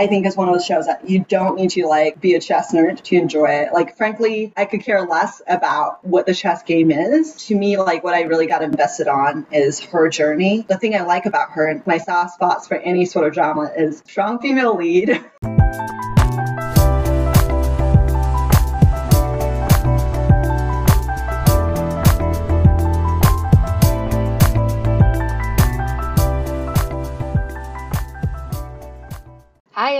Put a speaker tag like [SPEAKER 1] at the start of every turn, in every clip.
[SPEAKER 1] I think is one of those shows that you don't need to like be a chess nerd to enjoy it. Like, frankly, I could care less about what the chess game is. To me, like what I really got invested on is her journey. The thing I like about her and my soft spots for any sort of drama is strong female lead.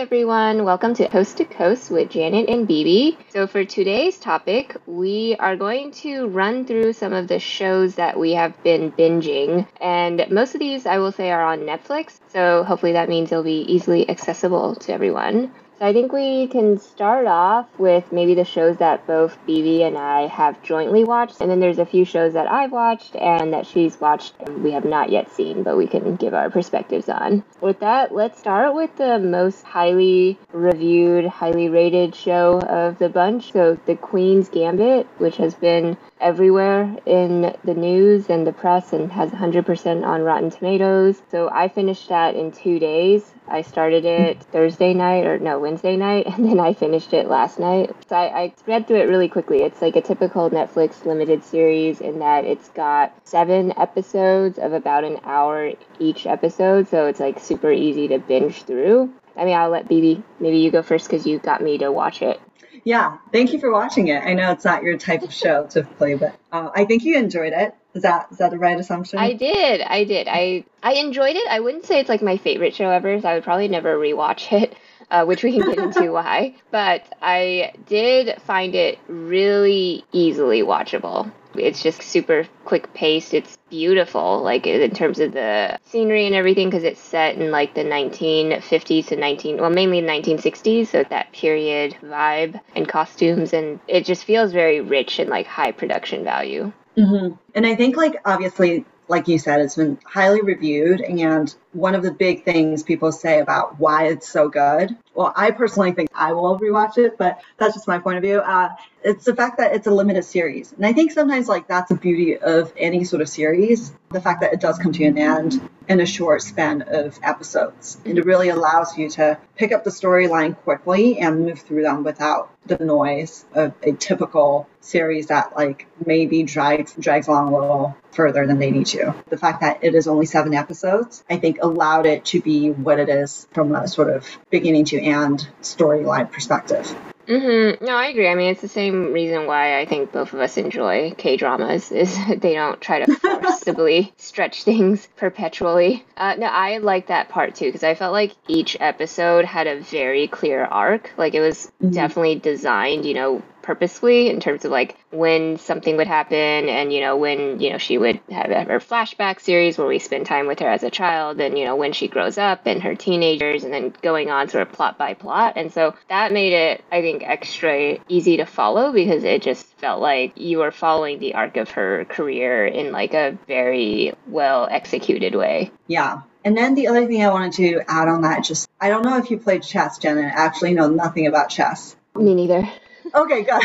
[SPEAKER 2] everyone, welcome to Coast to Coast with Janet and Bibi. So for today's topic, we are going to run through some of the shows that we have been binging. And most of these I will say are on Netflix, so hopefully that means they'll be easily accessible to everyone. So I think we can start off with maybe the shows that both Bibi and I have jointly watched, and then there's a few shows that I've watched and that she's watched and we have not yet seen, but we can give our perspectives on. With that, let's start with the most highly reviewed, highly rated show of the bunch. So The Queen's Gambit, which has been everywhere in the news and the press and has 100% on Rotten Tomatoes. So I finished that in two days. I started it Thursday night or no, Wednesday night, and then I finished it last night. So I, I read through it really quickly. It's like a typical Netflix limited series in that it's got seven episodes of about an hour each episode. So it's like super easy to binge through. I mean, I'll let Bibi, maybe you go first because you got me to watch it.
[SPEAKER 1] Yeah, thank you for watching it. I know it's not your type of show typically, but uh, I think you enjoyed it. Is that is that the right assumption?
[SPEAKER 2] I did. I did. I I enjoyed it. I wouldn't say it's like my favorite show ever, so I would probably never rewatch it. Uh, which we can get into why. But I did find it really easily watchable. It's just super quick paced. It's beautiful, like in terms of the scenery and everything, because it's set in like the 1950s to 19, well, mainly 1960s, so that period vibe and costumes, and it just feels very rich and like high production value.
[SPEAKER 1] Mm-hmm. And I think, like, obviously, like you said, it's been highly reviewed. And one of the big things people say about why it's so good, well, I personally think I will rewatch it, but that's just my point of view. Uh, it's the fact that it's a limited series. And I think sometimes, like, that's the beauty of any sort of series the fact that it does come to an end in a short span of episodes. And it really allows you to pick up the storyline quickly and move through them without the noise of a typical series that like maybe drags drags along a little further than they need to. The fact that it is only seven episodes, I think allowed it to be what it is from a sort of beginning to end storyline perspective.
[SPEAKER 2] Mm-hmm. No, I agree. I mean, it's the same reason why I think both of us enjoy K dramas is they don't try to forcibly stretch things perpetually. Uh, no, I like that part too because I felt like each episode had a very clear arc. Like it was mm-hmm. definitely designed, you know, purposefully in terms of like when something would happen and you know when you know she would have her flashback series where we spend time with her as a child and you know when she grows up and her teenagers and then going on sort of plot by plot and so that made it i think extra easy to follow because it just felt like you were following the arc of her career in like a very well executed way
[SPEAKER 1] yeah and then the other thing I wanted to add on that, just I don't know if you played chess, Jenna. I actually know nothing about chess.
[SPEAKER 2] Me neither.
[SPEAKER 1] Okay, good.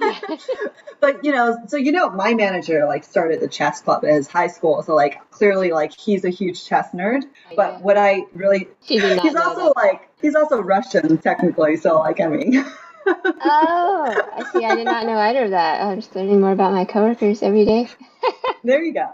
[SPEAKER 1] but you know, so you know, my manager like started the chess club at his high school, so like clearly like he's a huge chess nerd. Oh, but yeah. what I really, he's also that. like he's also Russian technically, so like I mean.
[SPEAKER 2] oh, I see. I did not know either of that. I'm just learning more about my coworkers every day.
[SPEAKER 1] there you go.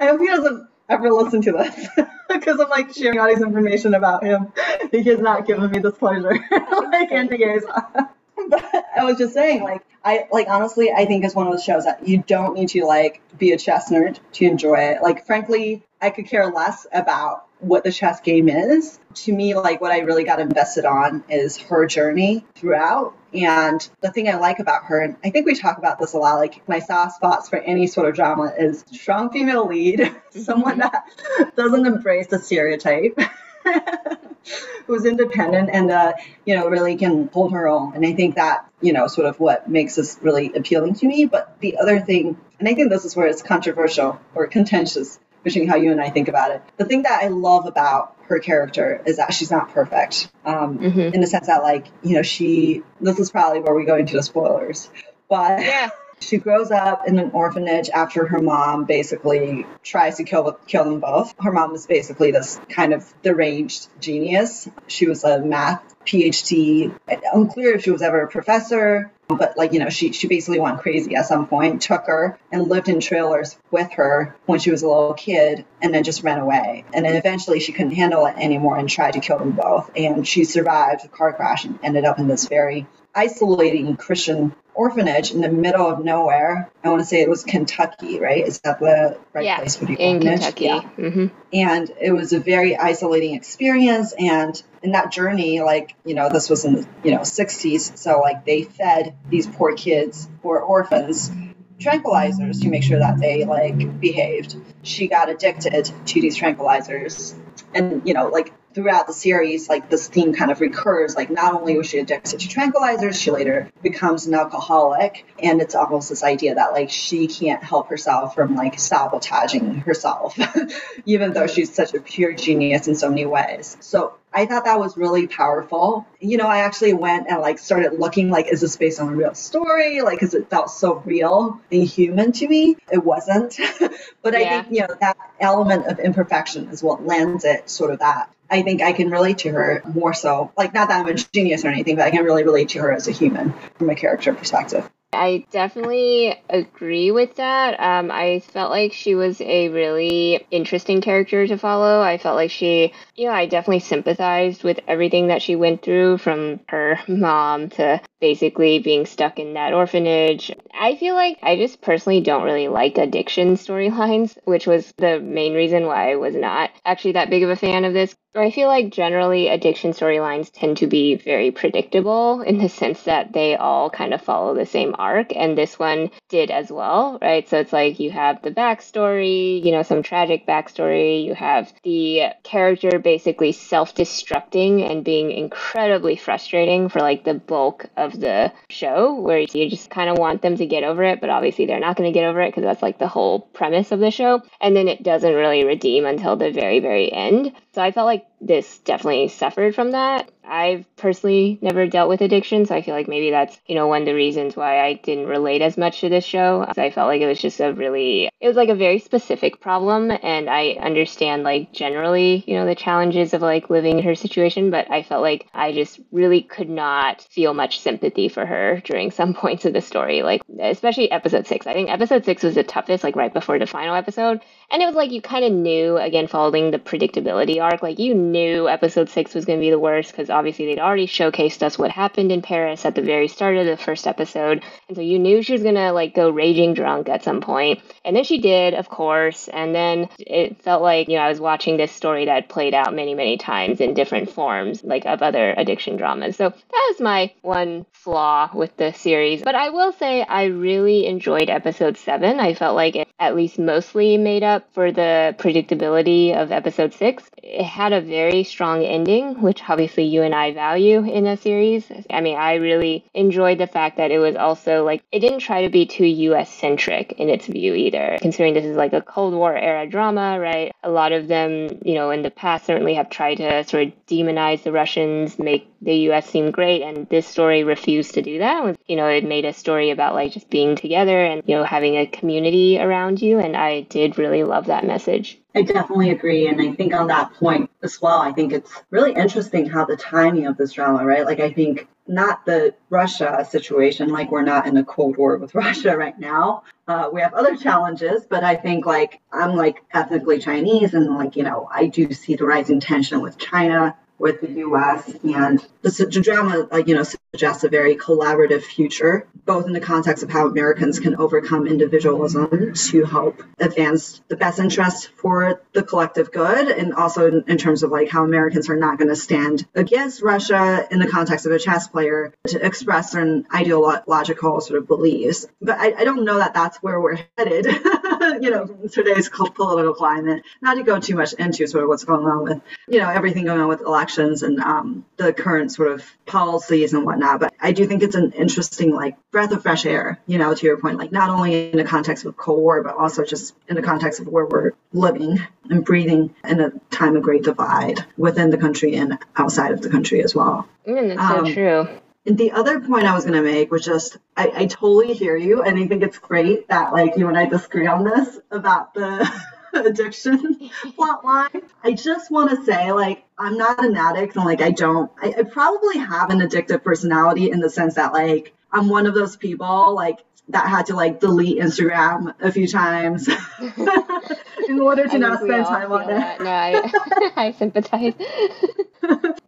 [SPEAKER 1] I hope he doesn't ever listen to this because I'm like sharing all this information about him. He has not given me this pleasure like NDAs. but I was just saying, like, I like honestly, I think it's one of those shows that you don't need to like be a chess nerd to enjoy it. Like, frankly, I could care less about what the chess game is. To me, like what I really got invested on is her journey throughout. And the thing I like about her, and I think we talk about this a lot, like my soft spots for any sort of drama is strong female lead, someone mm-hmm. that doesn't embrace the stereotype. who's independent and uh, you know really can hold her own. And i think that you know sort of what makes this really appealing to me. But the other thing and i think this is where it's controversial or contentious between how you and i think about it. The thing that i love about her character is that she's not perfect um, mm-hmm. in the sense that like you know she this is probably where we go into the spoilers but
[SPEAKER 2] yeah
[SPEAKER 3] She grows up in an orphanage after her mom basically tries to kill kill them both. Her mom was basically this kind of deranged genius. She was a math PhD. Unclear if she was ever a professor, but like you know, she she basically went crazy at some point. Took her and lived in trailers with her when she was a little kid, and then just ran away. And then eventually she couldn't handle it anymore and tried to kill them both. And she survived the car crash and ended up in this very isolating Christian orphanage in the middle of nowhere. I want to say it was Kentucky, right? Is that the right
[SPEAKER 2] yeah,
[SPEAKER 3] place for the
[SPEAKER 2] in
[SPEAKER 3] orphanage?
[SPEAKER 2] Kentucky.
[SPEAKER 3] Yeah.
[SPEAKER 2] hmm
[SPEAKER 3] And it was a very isolating experience. And in that journey, like, you know, this was in the, you know, 60s. So, like, they fed these poor kids were orphans tranquilizers to make sure that they, like, behaved. She got addicted to these tranquilizers. And, you know, like, throughout the series, like this theme kind of recurs. Like not only was she addicted to tranquilizers, she later becomes an alcoholic, and it's almost this idea that like she can't help herself from like sabotaging herself, even though she's such a pure genius in so many ways. So I thought that was really powerful. You know, I actually went and like started looking like, is this based on a real story? Like, because it felt so real and human to me. It wasn't, but I think you know that element of imperfection is what lends it sort of that. I think I can relate to her more so. Like, not that I'm a genius or anything, but I can really relate to her as a human from a character perspective.
[SPEAKER 2] I definitely agree with that. Um, I felt like she was a really interesting character to follow. I felt like she, you know, I definitely sympathized with everything that she went through from her mom to basically being stuck in that orphanage. I feel like I just personally don't really like addiction storylines, which was the main reason why I was not actually that big of a fan of this. I feel like generally addiction storylines tend to be very predictable in the sense that they all kind of follow the same arc, and this one did as well, right? So it's like you have the backstory, you know, some tragic backstory, you have the character basically self destructing and being incredibly frustrating for like the bulk of the show, where you just kind of want them to get over it, but obviously they're not going to get over it because that's like the whole premise of the show. And then it doesn't really redeem until the very, very end. So I felt like this definitely suffered from that. I've personally never dealt with addiction, so I feel like maybe that's, you know, one of the reasons why I didn't relate as much to this show. I felt like it was just a really, it was like a very specific problem, and I understand, like, generally, you know, the challenges of, like, living in her situation, but I felt like I just really could not feel much sympathy for her during some points of the story, like, especially episode six. I think episode six was the toughest, like, right before the final episode. And it was like you kind of knew, again, following the predictability arc, like you knew episode six was going to be the worst because obviously they'd already showcased us what happened in Paris at the very start of the first episode. And so you knew she was going to like go raging drunk at some. And then she did, of course. And then it felt like, you know, I was watching this story that played out many, many times in different forms, like of other addiction dramas. So that was my one flaw with the series. But I will say I really enjoyed episode seven. I felt like it at least mostly made up for the predictability of episode six. It had a very strong ending, which obviously you and I value in a series. I mean, I really enjoyed the fact that it was also like, it didn't try to be too US centric in its view either, considering this is like a Cold War era drama, right? A lot of them, you know, in the past certainly have tried to sort of demonize the Russians, make the US seemed great, and this story refused to do that. You know, it made a story about like just being together and, you know, having a community around you, and I did really love that message.
[SPEAKER 1] I definitely agree. And I think on that point as well, I think it's really interesting how the timing of this drama, right? Like, I think not the Russia situation, like, we're not in a Cold War with Russia right now. Uh, we have other challenges, but I think, like, I'm like ethnically Chinese, and like, you know, I do see the rising tension with China with the U.S. and the, drama, like you know, suggests a very collaborative future, both in the context of how Americans can overcome individualism to help advance the best interest for the collective good, and also in, in terms of like how Americans are not going to stand against Russia in the context of a chess player to express certain ideological sort of beliefs. But I, I don't know that that's where we're headed. you know, today's political climate. Not to go too much into sort of what's going on with, you know, everything going on with elections and um, the current sort of policies and whatnot. But I do think it's an interesting, like, breath of fresh air, you know, to your point, like, not only in the context of Cold War, but also just in the context of where we're living and breathing in a time of great divide within the country and outside of the country as well.
[SPEAKER 2] And that's so
[SPEAKER 1] Um,
[SPEAKER 2] true.
[SPEAKER 1] And the other point I was going to make was just I, I totally hear you, and I think it's great that like you and I disagree on this about the addiction plot line. I just want to say, like, I'm not an addict and like I don't I, I probably have an addictive personality in the sense that like I'm one of those people like that had to like delete Instagram a few times in order to not spend time on it.
[SPEAKER 2] No, I, I sympathize.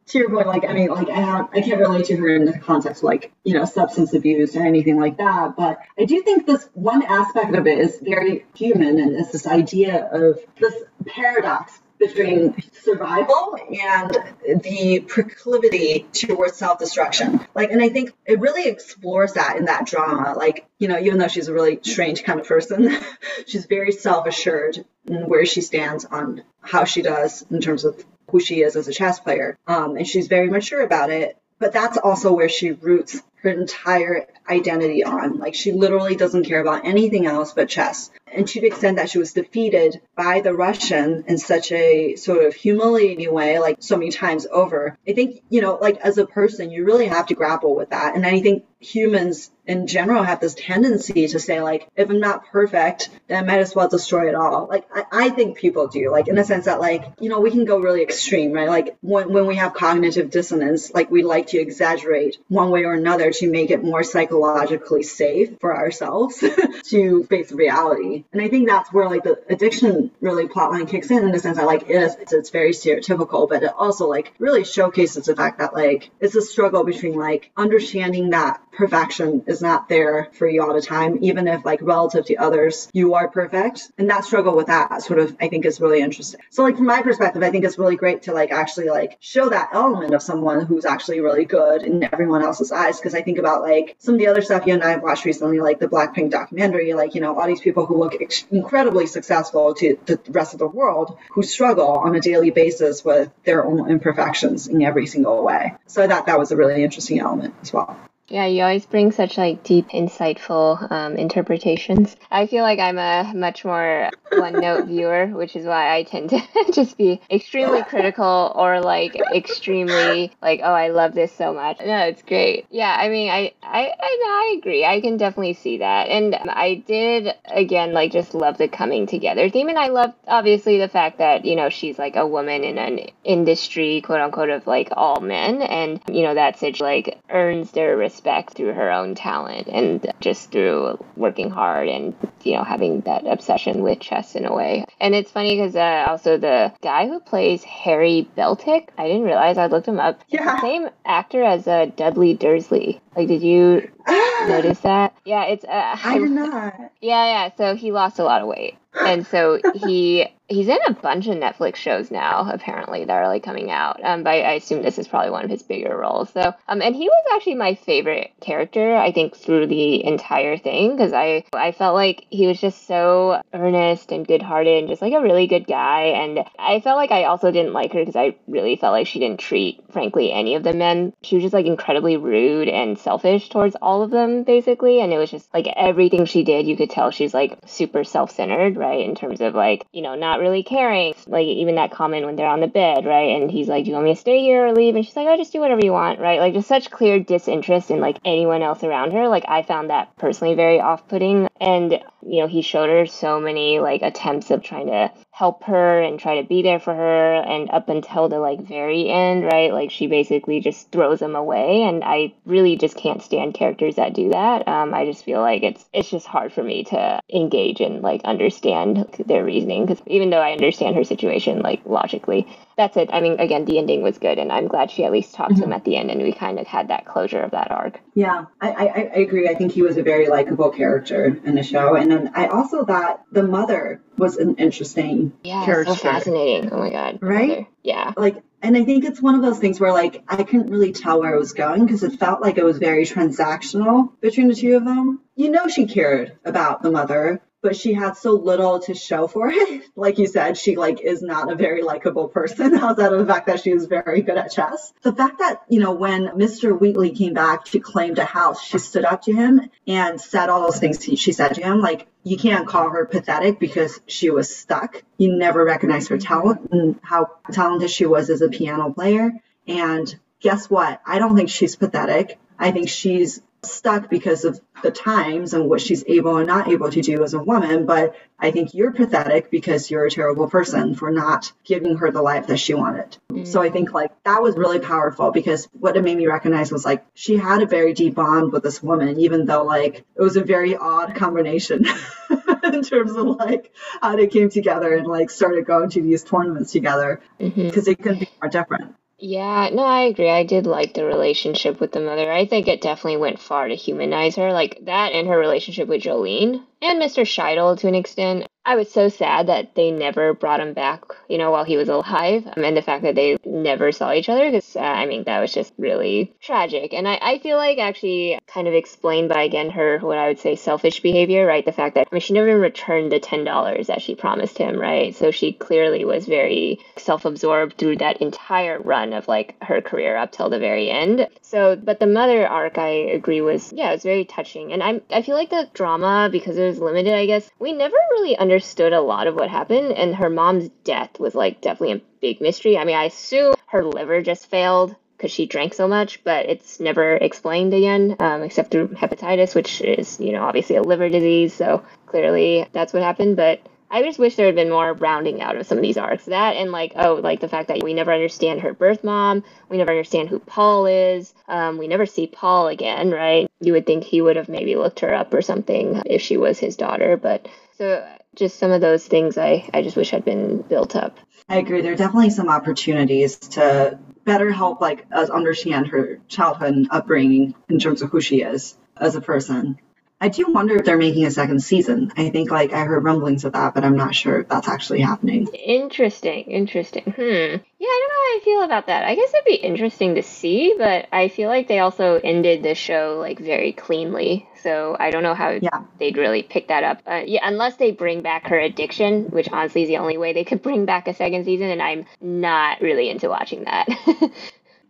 [SPEAKER 1] To your point, like I mean, like I don't, I can't relate to her in the context of like you know substance abuse or anything like that. But I do think this one aspect of it is very human, and it's this idea of this paradox between survival and the proclivity towards self-destruction. Like, and I think it really explores that in that drama. Like, you know, even though she's a really strange kind of person, she's very self-assured in where she stands on how she does in terms of who she is as a chess player. Um, and she's very mature about it. But that's also where she roots her entire identity on. Like she literally doesn't care about anything else but chess. And to the extent that she was defeated by the Russian in such a sort of humiliating way, like so many times over, I think, you know, like as a person, you really have to grapple with that. And I think humans in general have this tendency to say like if i'm not perfect then i might as well destroy it all. Like i, I think people do like in the sense that like you know we can go really extreme right? Like when, when we have cognitive dissonance like we like to exaggerate one way or another to make it more psychologically safe for ourselves to face reality. And i think that's where like the addiction really plotline kicks in in the sense that like it is it's, it's very stereotypical but it also like really showcases the fact that like it's a struggle between like understanding that perfection is not there for you all the time, even if like relative to others, you are perfect. And that struggle with that sort of, I think is really interesting. So like from my perspective, I think it's really great to like actually like show that element of someone who's actually really good in everyone else's eyes. Cause I think about like some of the other stuff you and I have watched recently, like the Blackpink documentary, like, you know, all these people who look ex- incredibly successful to the rest of the world who struggle on a daily basis with their own imperfections in every single way. So I thought that was a really interesting element as well.
[SPEAKER 2] Yeah, you always bring such like deep, insightful um, interpretations. I feel like I'm a much more one-note viewer, which is why I tend to just be extremely critical or like extremely like, oh, I love this so much. No, it's great. Yeah, I mean, I I I, I agree. I can definitely see that, and I did again like just love the coming together theme, and I love obviously the fact that you know she's like a woman in an industry, quote unquote, of like all men, and you know that such like earns their respect respect through her own talent and just through working hard and you know having that obsession with chess in a way. And it's funny because uh, also the guy who plays Harry Beltik, I didn't realize I looked him up.
[SPEAKER 1] Yeah.
[SPEAKER 2] same actor as uh, Dudley Dursley. Like, did you notice that? Yeah, it's. Uh,
[SPEAKER 1] I did not.
[SPEAKER 2] Yeah, yeah. So he lost a lot of weight, and so he he's in a bunch of Netflix shows now, apparently that are like coming out. Um, but I, I assume this is probably one of his bigger roles. So, um, and he was actually my favorite character, I think, through the entire thing because I I felt like he was just so earnest and good-hearted and just like a really good guy. And I felt like I also didn't like her because I really felt like she didn't treat, frankly, any of the men. She was just like incredibly rude and selfish towards all of them, basically. And it was just like everything she did, you could tell she's like super self-centered, right? In terms of like you know not really caring. Like even that comment when they're on the bed, right? And he's like, "Do you want me to stay here or leave?" And she's like, "Oh, just do whatever you want," right? Like just such clear disinterest in like anyone else around her. Like I found that personally very off-putting. And you know, he showed her so many like attempts of trying to help her and try to be there for her and up until the like very end right like she basically just throws him away and i really just can't stand characters that do that. Um, i just feel like it's it's just hard for me to engage and like understand their reasoning because even though i understand her situation like logically that's it. I mean again the ending was good and i'm glad she at least talked mm-hmm. to him at the end and we kind of had that closure of that arc.
[SPEAKER 1] Yeah I, I i agree. I think he was a very likable character in the show and then i also thought the mother was an interesting
[SPEAKER 2] yeah,
[SPEAKER 1] character.
[SPEAKER 2] so fascinating. Oh my god.
[SPEAKER 1] Right?
[SPEAKER 2] Yeah.
[SPEAKER 1] Like and I think it's one of those things where like I couldn't really tell where it was going because it felt like it was very transactional between the two of them. You know she cared about the mother, but she had so little to show for it. Like you said, she like is not a very likable person outside of the fact that she is very good at chess. The fact that, you know, when Mr. Wheatley came back she claimed a house, she stood up to him and said all those things she said to him. Like, you can't call her pathetic because she was stuck. You never recognized her talent and how talented she was as a piano player. And guess what? I don't think she's pathetic. I think she's stuck because of the times and what she's able and not able to do as a woman. But I think you're pathetic because you're a terrible person for not giving her the life that she wanted. Mm. So I think like that was really powerful because what it made me recognize was like she had a very deep bond with this woman, even though like it was a very odd combination in terms of like how they came together and like started going to these tournaments together because mm-hmm. they couldn't be more different.
[SPEAKER 2] Yeah, no, I agree. I did like the relationship with the mother. I think it definitely went far to humanize her, like that and her relationship with Jolene and Mr. Shaibel to an extent. I was so sad that they never brought him back, you know, while he was alive, um, and the fact that they never saw each other, because uh, I mean, that was just really tragic. And I, I feel like actually kind of explained by, again, her, what I would say, selfish behavior, right? The fact that, I mean, she never returned the $10 that she promised him, right? So she clearly was very self absorbed through that entire run of like her career up till the very end. So, but the mother arc, I agree, was, yeah, it was very touching. And I'm, I feel like the drama, because it was limited, I guess, we never really understood understood a lot of what happened, and her mom's death was like definitely a big mystery. I mean, I assume her liver just failed because she drank so much, but it's never explained again, um, except through hepatitis, which is, you know, obviously a liver disease. So clearly that's what happened. But I just wish there had been more rounding out of some of these arcs. That and like, oh, like the fact that we never understand her birth mom, we never understand who Paul is, um, we never see Paul again, right? You would think he would have maybe looked her up or something if she was his daughter, but so just some of those things I, I just wish had been built up.
[SPEAKER 1] I agree. There are definitely some opportunities to better help like us understand her childhood and upbringing in terms of who she is as a person. I do wonder if they're making a second season. I think like I heard rumblings of that, but I'm not sure if that's actually happening.
[SPEAKER 2] Interesting, interesting. Hmm. Yeah, I don't know how I feel about that. I guess it'd be interesting to see, but I feel like they also ended the show like very cleanly. So I don't know how yeah. they'd really pick that up. Uh, yeah, unless they bring back her addiction, which honestly is the only way they could bring back a second season, and I'm not really into watching that. I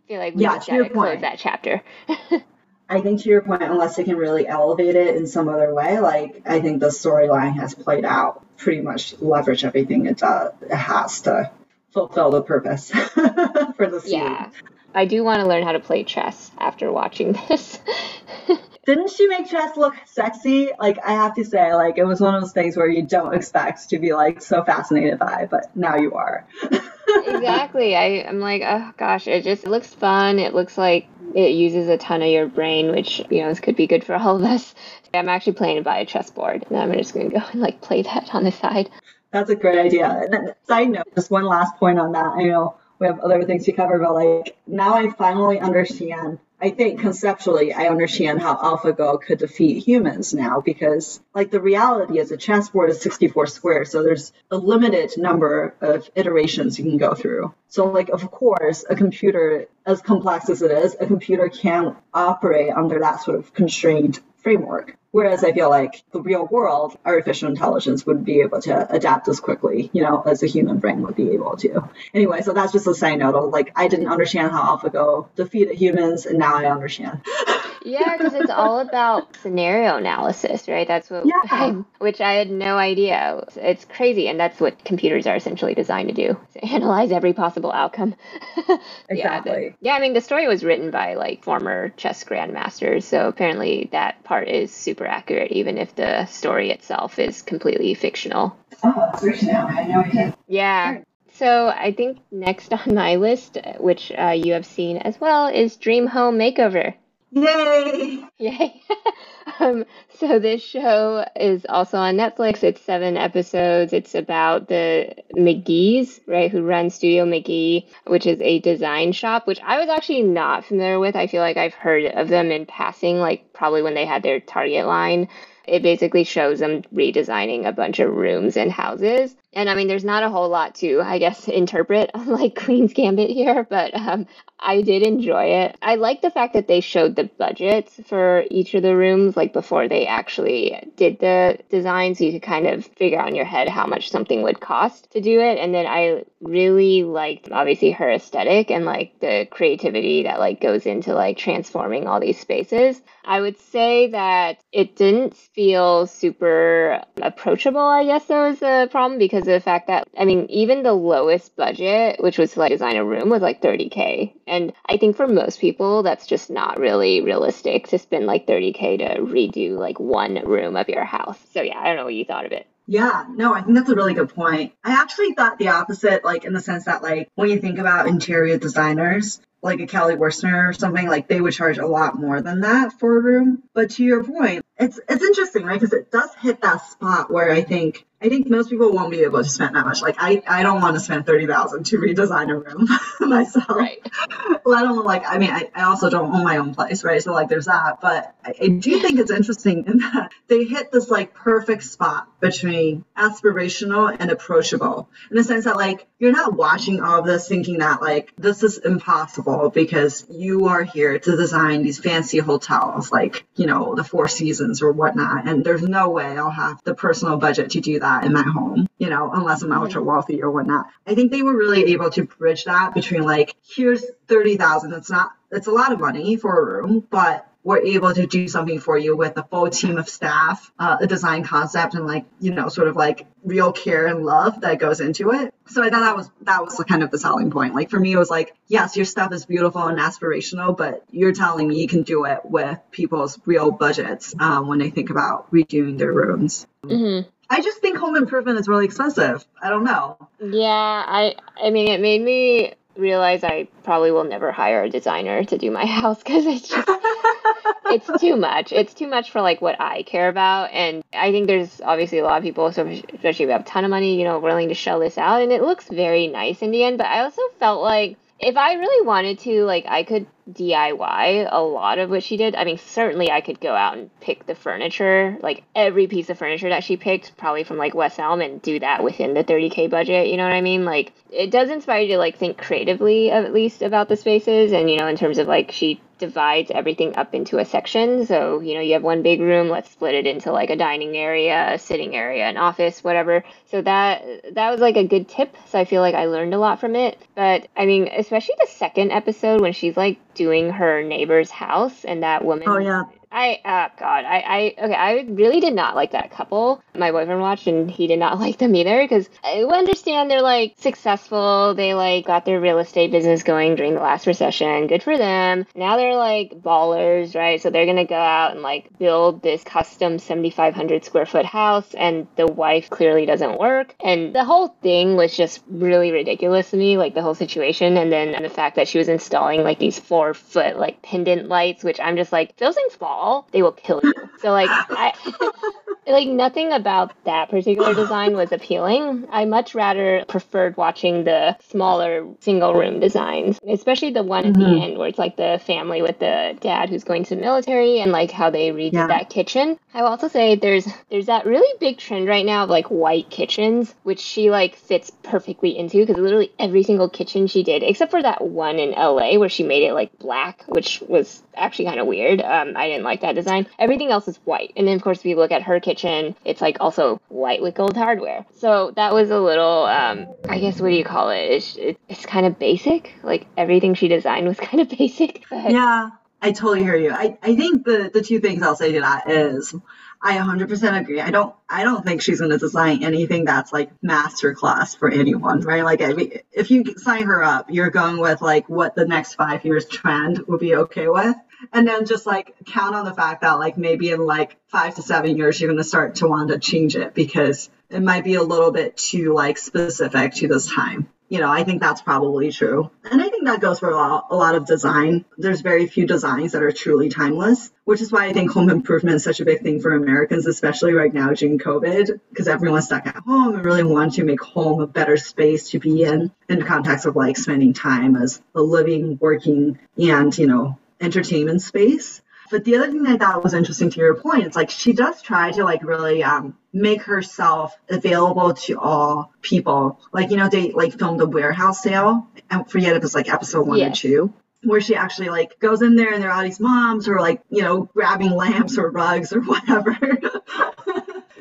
[SPEAKER 2] feel like we yeah, just gotta close that chapter.
[SPEAKER 1] I think to your point, unless they can really elevate it in some other way, like I think the storyline has played out pretty much leverage everything it does it has to fulfill the purpose for the scene. Yeah.
[SPEAKER 2] I do want to learn how to play chess after watching this.
[SPEAKER 1] Didn't she make chess look sexy? Like I have to say, like it was one of those things where you don't expect to be like so fascinated by, but now you are.
[SPEAKER 2] exactly. I, I'm like, oh gosh, it just it looks fun. It looks like it uses a ton of your brain, which you know this could be good for all of us. I'm actually playing by a chessboard, and I'm just gonna go and like play that on the side.
[SPEAKER 1] That's a great idea. Side note, just one last point on that. I know we have other things to cover, but like now I finally understand I think conceptually, I understand how AlphaGo could defeat humans now because, like, the reality is a chessboard is 64 squares, so there's a limited number of iterations you can go through. So, like, of course, a computer, as complex as it is, a computer can't operate under that sort of constrained framework. Whereas I feel like the real world, artificial intelligence would be able to adapt as quickly, you know, as a human brain would be able to. Anyway, so that's just a side note. Like, I didn't understand how AlphaGo defeated humans, and now I understand.
[SPEAKER 2] yeah, because it's all about scenario analysis, right? That's what, yeah. I, which I had no idea. It's crazy, and that's what computers are essentially designed to do: to analyze every possible outcome.
[SPEAKER 1] exactly.
[SPEAKER 2] Yeah, yeah, I mean, the story was written by like former chess grandmasters, so apparently that part is super accurate, even if the story itself is completely fictional.
[SPEAKER 1] Oh, it's. I had no idea.
[SPEAKER 2] Yeah. So I think next on my list, which uh, you have seen as well, is Dream Home Makeover.
[SPEAKER 1] Yay!
[SPEAKER 2] Yay! um, so this show is also on Netflix. It's seven episodes. It's about the McGee's, right, who run Studio McGee, which is a design shop, which I was actually not familiar with. I feel like I've heard of them in passing, like probably when they had their Target line. It basically shows them redesigning a bunch of rooms and houses. And I mean, there's not a whole lot to, I guess, interpret like Queen's Gambit here, but um, I did enjoy it. I like the fact that they showed the budgets for each of the rooms, like before they actually did the design, so you could kind of figure out in your head how much something would cost to do it. And then I really liked, obviously, her aesthetic and like the creativity that like goes into like transforming all these spaces. I would say that it didn't feel super approachable, I guess that was the problem because of the fact that, I mean, even the lowest budget, which was to like design a room, was like 30K. And I think for most people, that's just not really realistic to spend like 30K to redo like one room of your house. So yeah, I don't know what you thought of it.
[SPEAKER 1] Yeah, no, I think that's a really good point. I actually thought the opposite, like in the sense that, like, when you think about interior designers, like a Kelly Wearstler or something, like they would charge a lot more than that for a room. But to your point, it's it's interesting, right? Because it does hit that spot where I think I think most people won't be able to spend that much. Like I, I don't want to spend thirty thousand to redesign a room myself. Right. Let alone like I mean I, I also don't own my own place, right? So like there's that. But I, I do think it's interesting in that they hit this like perfect spot between aspirational and approachable. In the sense that like you're not watching all of this thinking that like this is impossible because you are here to design these fancy hotels, like, you know, the Four Seasons or whatnot. And there's no way I'll have the personal budget to do that in my home, you know, unless I'm ultra wealthy or whatnot. I think they were really able to bridge that between like, here's 30,000. It's not, it's a lot of money for a room, but we're able to do something for you with a full team of staff, uh, a design concept, and like you know, sort of like real care and love that goes into it. So I thought that was that was kind of the selling point. Like for me, it was like, yes, your stuff is beautiful and aspirational, but you're telling me you can do it with people's real budgets um, when they think about redoing their rooms. Mm-hmm. I just think home improvement is really expensive. I don't know.
[SPEAKER 2] Yeah, I I mean it made me realize I probably will never hire a designer to do my house because it's just it's too much. It's too much for like what I care about, and I think there's obviously a lot of people, so especially if you have a ton of money, you know, willing to shell this out, and it looks very nice in the end. But I also felt like if I really wanted to, like I could DIY a lot of what she did. I mean, certainly I could go out and pick the furniture, like every piece of furniture that she picked, probably from like West Elm, and do that within the 30k budget. You know what I mean? Like, it does inspire you to like think creatively, at least about the spaces, and you know, in terms of like she divides everything up into a section. So, you know, you have one big room, let's split it into like a dining area, a sitting area, an office, whatever. So that that was like a good tip. So I feel like I learned a lot from it. But I mean, especially the second episode when she's like doing her neighbor's house and that woman
[SPEAKER 1] Oh yeah.
[SPEAKER 2] I uh God, I I okay, I really did not like that couple. My boyfriend watched and he did not like them either because I understand they're like successful. They like got their real estate business going during the last recession. Good for them. Now they're like ballers, right? So they're gonna go out and like build this custom 7,500 square foot house, and the wife clearly doesn't work. And the whole thing was just really ridiculous to me, like the whole situation. And then the fact that she was installing like these four foot like pendant lights, which I'm just like those things fall they will kill you. So like I like nothing about that particular design was appealing. I much rather preferred watching the smaller single room designs, especially the one mm-hmm. at the mm-hmm. end where it's like the family with the dad who's going to the military and like how they redid yeah. that kitchen. I will also say there's there's that really big trend right now of like white kitchens, which she like fits perfectly into because literally every single kitchen she did, except for that one in LA where she made it like black, which was actually kind of weird. Um, I didn't like that design. Everything else is white, and then of course if you look at her kitchen, it's like also white with gold hardware. So that was a little, um, I guess what do you call it? It's, it's kind of basic. Like everything she designed was kind of basic.
[SPEAKER 1] But... Yeah. I totally hear you. I, I think the, the two things I'll say to that is I 100% agree. I don't I don't think she's going to design anything that's like master class for anyone, right? Like if you sign her up, you're going with like what the next 5 years trend would be okay with. And then just like count on the fact that like maybe in like 5 to 7 years you're going to start to want to change it because it might be a little bit too like specific to this time you know, I think that's probably true. And I think that goes for a lot, a lot of design. There's very few designs that are truly timeless, which is why I think home improvement is such a big thing for Americans, especially right now during COVID, because everyone's stuck at home and really want to make home a better space to be in, in the context of like spending time as a living, working, and, you know, entertainment space. But the other thing that I thought was interesting to your point, it's like she does try to like really um, make herself available to all people. Like, you know, they like filmed the warehouse sale. I forget if it was like episode one or two where she actually like goes in there and there are all these moms who are like, you know, grabbing lamps or rugs or whatever.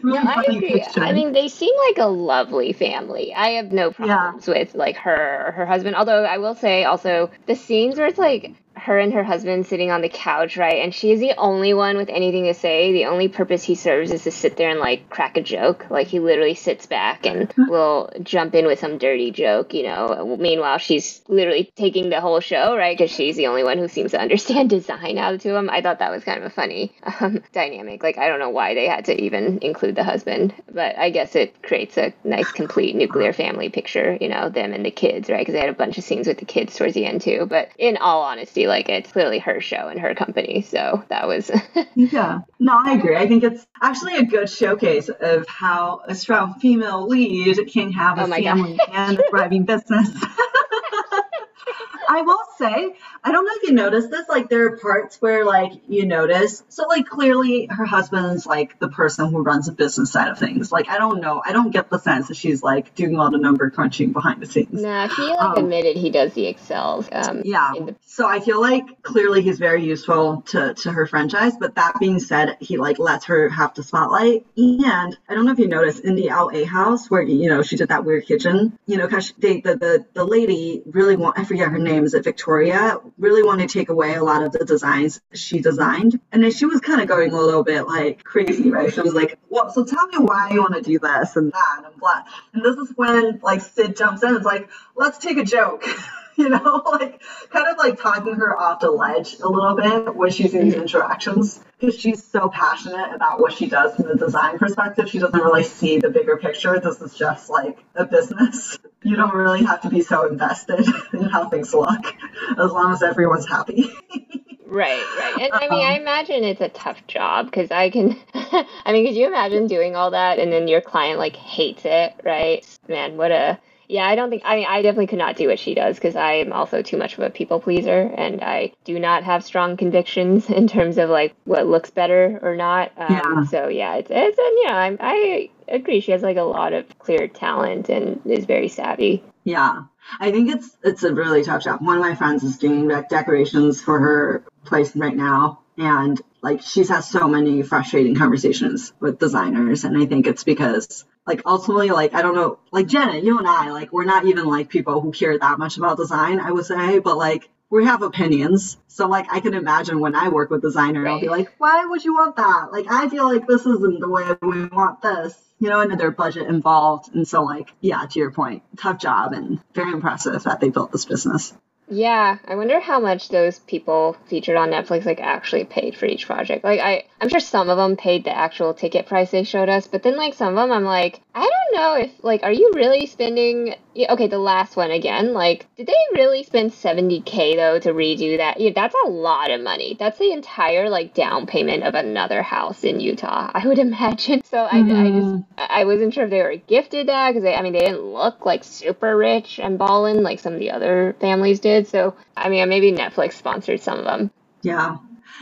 [SPEAKER 2] really yeah, I agree. I mean, they seem like a lovely family. I have no problems yeah. with like her her husband. Although I will say also the scenes where it's like her and her husband sitting on the couch, right? And she is the only one with anything to say. The only purpose he serves is to sit there and like crack a joke. Like he literally sits back and will jump in with some dirty joke, you know. Meanwhile, she's literally taking the whole show, right? Because she's the only one who seems to understand design out to him. I thought that was kind of a funny um, dynamic. Like I don't know why they had to even include the husband, but I guess it creates a nice, complete nuclear family picture, you know, them and the kids, right? Because they had a bunch of scenes with the kids towards the end too. But in all honesty, like it's clearly her show and her company, so that was.
[SPEAKER 1] yeah, no, I agree. I think it's actually a good showcase of how a strong female lead can have oh a
[SPEAKER 2] Oh
[SPEAKER 1] family and a thriving business. I will say, I don't know if you noticed this, like there are parts where like you notice, so like clearly her husband's like the person who runs the business side of things. Like I don't know, I don't get the sense that she's like doing all the number crunching behind the scenes.
[SPEAKER 2] Nah, he like
[SPEAKER 1] Um,
[SPEAKER 2] admitted he does the Excels. Um,
[SPEAKER 1] Yeah.
[SPEAKER 2] the-
[SPEAKER 1] So I feel like clearly he's very useful to, to her franchise, but that being said, he like lets her have the spotlight. And I don't know if you noticed in the LA house where you know she did that weird kitchen, you know, because they the, the the lady really want forget her name is it Victoria really wanted to take away a lot of the designs she designed, and then she was kind of going a little bit like crazy, right? She was like, well, so tell me why you want to do this and that and blah. And this is when like Syd jumps in. and like, let's take a joke. you know, like kind of like talking her off the ledge a little bit when she's in these interactions because she's so passionate about what she does from the design perspective. She doesn't really see the bigger picture. This is just like a business. You don't really have to be so invested in how things look as long as everyone's happy.
[SPEAKER 2] Right, right. And I mean, I um, imagine it's a tough job because I can, I mean, could you imagine doing all that and then your client like hates it, right? Man, what a, yeah, I don't think, I mean, I definitely could not do what she does because I am also too much of a people pleaser and I do not have strong convictions in terms of like what looks better or not. Um,
[SPEAKER 1] Yeah.
[SPEAKER 2] So yeah, it's, it's, and yeah, I'm, I agree. She has like a lot of clear talent and is very savvy.
[SPEAKER 1] Yeah, I think it's it's a really tough job. One of my friends is doing dec- decorations for her place right now, and like she's had so many frustrating conversations with designers, and I think it's because like ultimately like I don't know like Jenna, you and I like we're not even like people who care that much about design, I would say, but like we have opinions. So like I can imagine when I work with designer, I'll be like, why would you want that? Like I feel like this isn't the way we want this. You know, and their budget involved. And so like, yeah, to your point, tough job and very impressive that they built this business.
[SPEAKER 2] Yeah, I wonder how much those people featured on Netflix like actually paid for each project. Like I I'm sure some of them paid the actual ticket price they showed us, but then like some of them I'm like, I don't know if like are you really spending yeah, okay, the last one again, like did they really spend 70k though to redo that? Yeah, that's a lot of money. That's the entire like down payment of another house in Utah, I would imagine. So I, I just
[SPEAKER 1] Mhm.
[SPEAKER 2] I wasn't sure if they were gifted that because they, I mean, they didn't look like super rich and ballin' like some of the other families did. So, I mean, maybe Netflix sponsored some of them.
[SPEAKER 1] Yeah.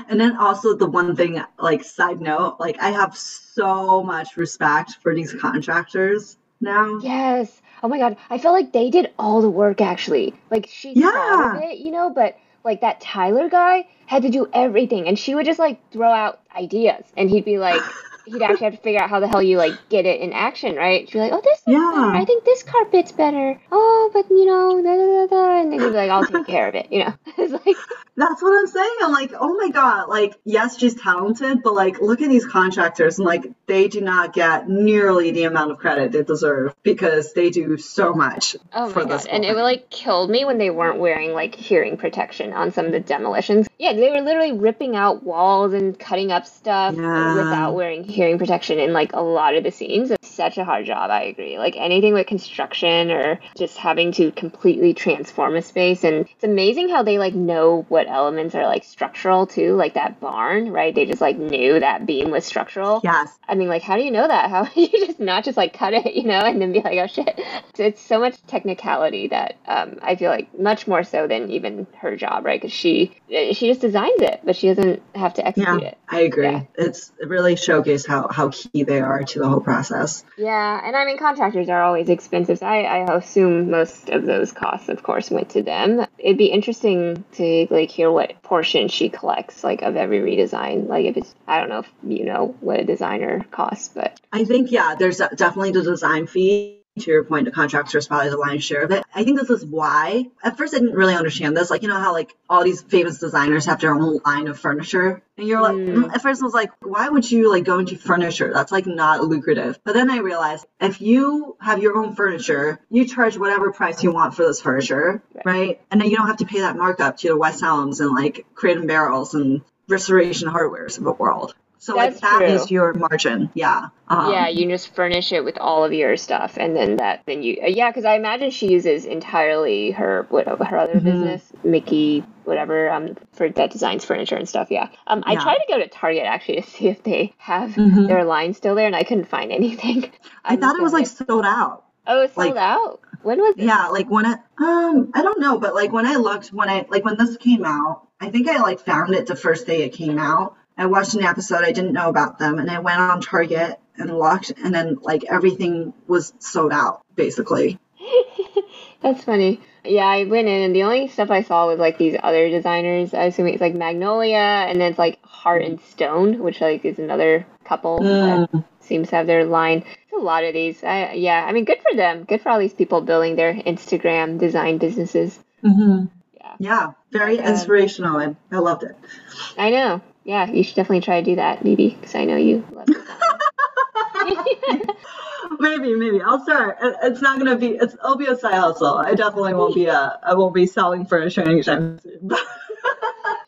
[SPEAKER 1] And then also the one thing, like side note, like I have so much respect for these contractors now.
[SPEAKER 2] Yes. Oh my God. I felt like they did all the work actually. Like she thought of it, you know, but like that Tyler guy had to do everything and she would just like throw out ideas and he'd be like, he'd actually have to figure out how the hell you like get it in action, right? She'd be like, oh, this
[SPEAKER 1] Yeah.
[SPEAKER 2] I think this carpet's better. Oh, but you know, da, da, da, da. and then he'd be like, I'll take care of it, you know? it's like,
[SPEAKER 1] That's what I'm saying. I'm like, oh my God, like, yes, she's talented, but like, look at these contractors and like, they do not get nearly the amount of credit they deserve because they do so much
[SPEAKER 2] Oh
[SPEAKER 1] for this.
[SPEAKER 2] god! And it like killed me when they weren't wearing like hearing protection on some of the demolitions. Yeah, they were literally ripping out walls and cutting up stuff
[SPEAKER 1] Yeah.
[SPEAKER 2] without wearing hearing protection in like a lot of the scenes. It's such a hard job. I agree. Like anything with construction or just having to completely transform a space, and it's amazing how they like know what elements are like structural too. Like that barn, right? They just like knew that beam was structural.
[SPEAKER 1] Yes.
[SPEAKER 2] I mean, like, how do you know that? How you just not just like cut it, you know, and then be like, oh shit. So it's so much technicality that um, I feel like much more so than even her job, right? Because she uh, she just designs it, but she doesn't have to execute
[SPEAKER 1] Yeah,
[SPEAKER 2] it.
[SPEAKER 1] I agree.
[SPEAKER 2] Yeah.
[SPEAKER 1] It's it really showcased how, how key they are to the whole process.
[SPEAKER 2] Yeah, and I mean, contractors are always expensive. So I, I assume most of those costs, of course, went to them. It'd be interesting to like hear what portion she collects, like of every redesign. Like if it's, I don't know if you know what a designer costs, but
[SPEAKER 1] I think, yeah, there's definitely the design fee. To your point, the contractor is probably the lion's share of it. I think this is why. At first, I didn't really understand this. Like, you know how like all these famous designers have their own line of furniture, and you're like,
[SPEAKER 2] Mm.
[SPEAKER 1] at first I was like, why would you like go into furniture? That's like not lucrative. But then I realized if you have your own furniture, you charge whatever price you want for this furniture,
[SPEAKER 2] Right.
[SPEAKER 1] right? And then you don't have to pay that markup to the West Elms and like Crate and Barrels and Restoration Hardwares of the world. So
[SPEAKER 2] That's
[SPEAKER 1] like that
[SPEAKER 2] true.
[SPEAKER 1] is your margin. Yeah. Um,
[SPEAKER 2] yeah, you just furnish it with all of your stuff, and then that, then you, uh, yeah, because I imagine she uses entirely her what her other
[SPEAKER 1] Mhm.
[SPEAKER 2] business, Mickey, whatever, um, for that designs furniture and stuff. Yeah, um, I tried to go to Target actually to see if they have
[SPEAKER 1] Mhm.
[SPEAKER 2] their line still there, and I couldn't find anything.
[SPEAKER 1] I
[SPEAKER 2] I'm
[SPEAKER 1] thought it was like sold out.
[SPEAKER 2] oh, it's
[SPEAKER 1] like-
[SPEAKER 2] sold out. When was it?
[SPEAKER 1] Yeah, like when it um I don't know, but like when I looked when I like when this came out, I think I like found it the first day it came out. I watched an episode, I didn't know about them, and I went on Target and looked and then like everything was sold out, basically.
[SPEAKER 2] That's funny. Yeah, I went in and the only stuff I saw was like these other designers. I assume it's like Magnolia and then it's like Heart and Stone, which like is another couple that
[SPEAKER 1] Mm.
[SPEAKER 2] seems to have their line. There's a lot of these. I, yeah, I mean, good for them. Good for all these people building their Instagram design businesses.
[SPEAKER 1] hmm
[SPEAKER 2] Yeah,
[SPEAKER 1] Yeah, very
[SPEAKER 2] Um,
[SPEAKER 1] inspirational and I loved it.
[SPEAKER 2] I know. Yeah, you should definitely try to do that, maybe, because I know you love
[SPEAKER 1] maybe, maybe. I'll start. It's not gonna be it's it'll be a side hustle. I definitely won't be a I won't be selling furniture anytime soon.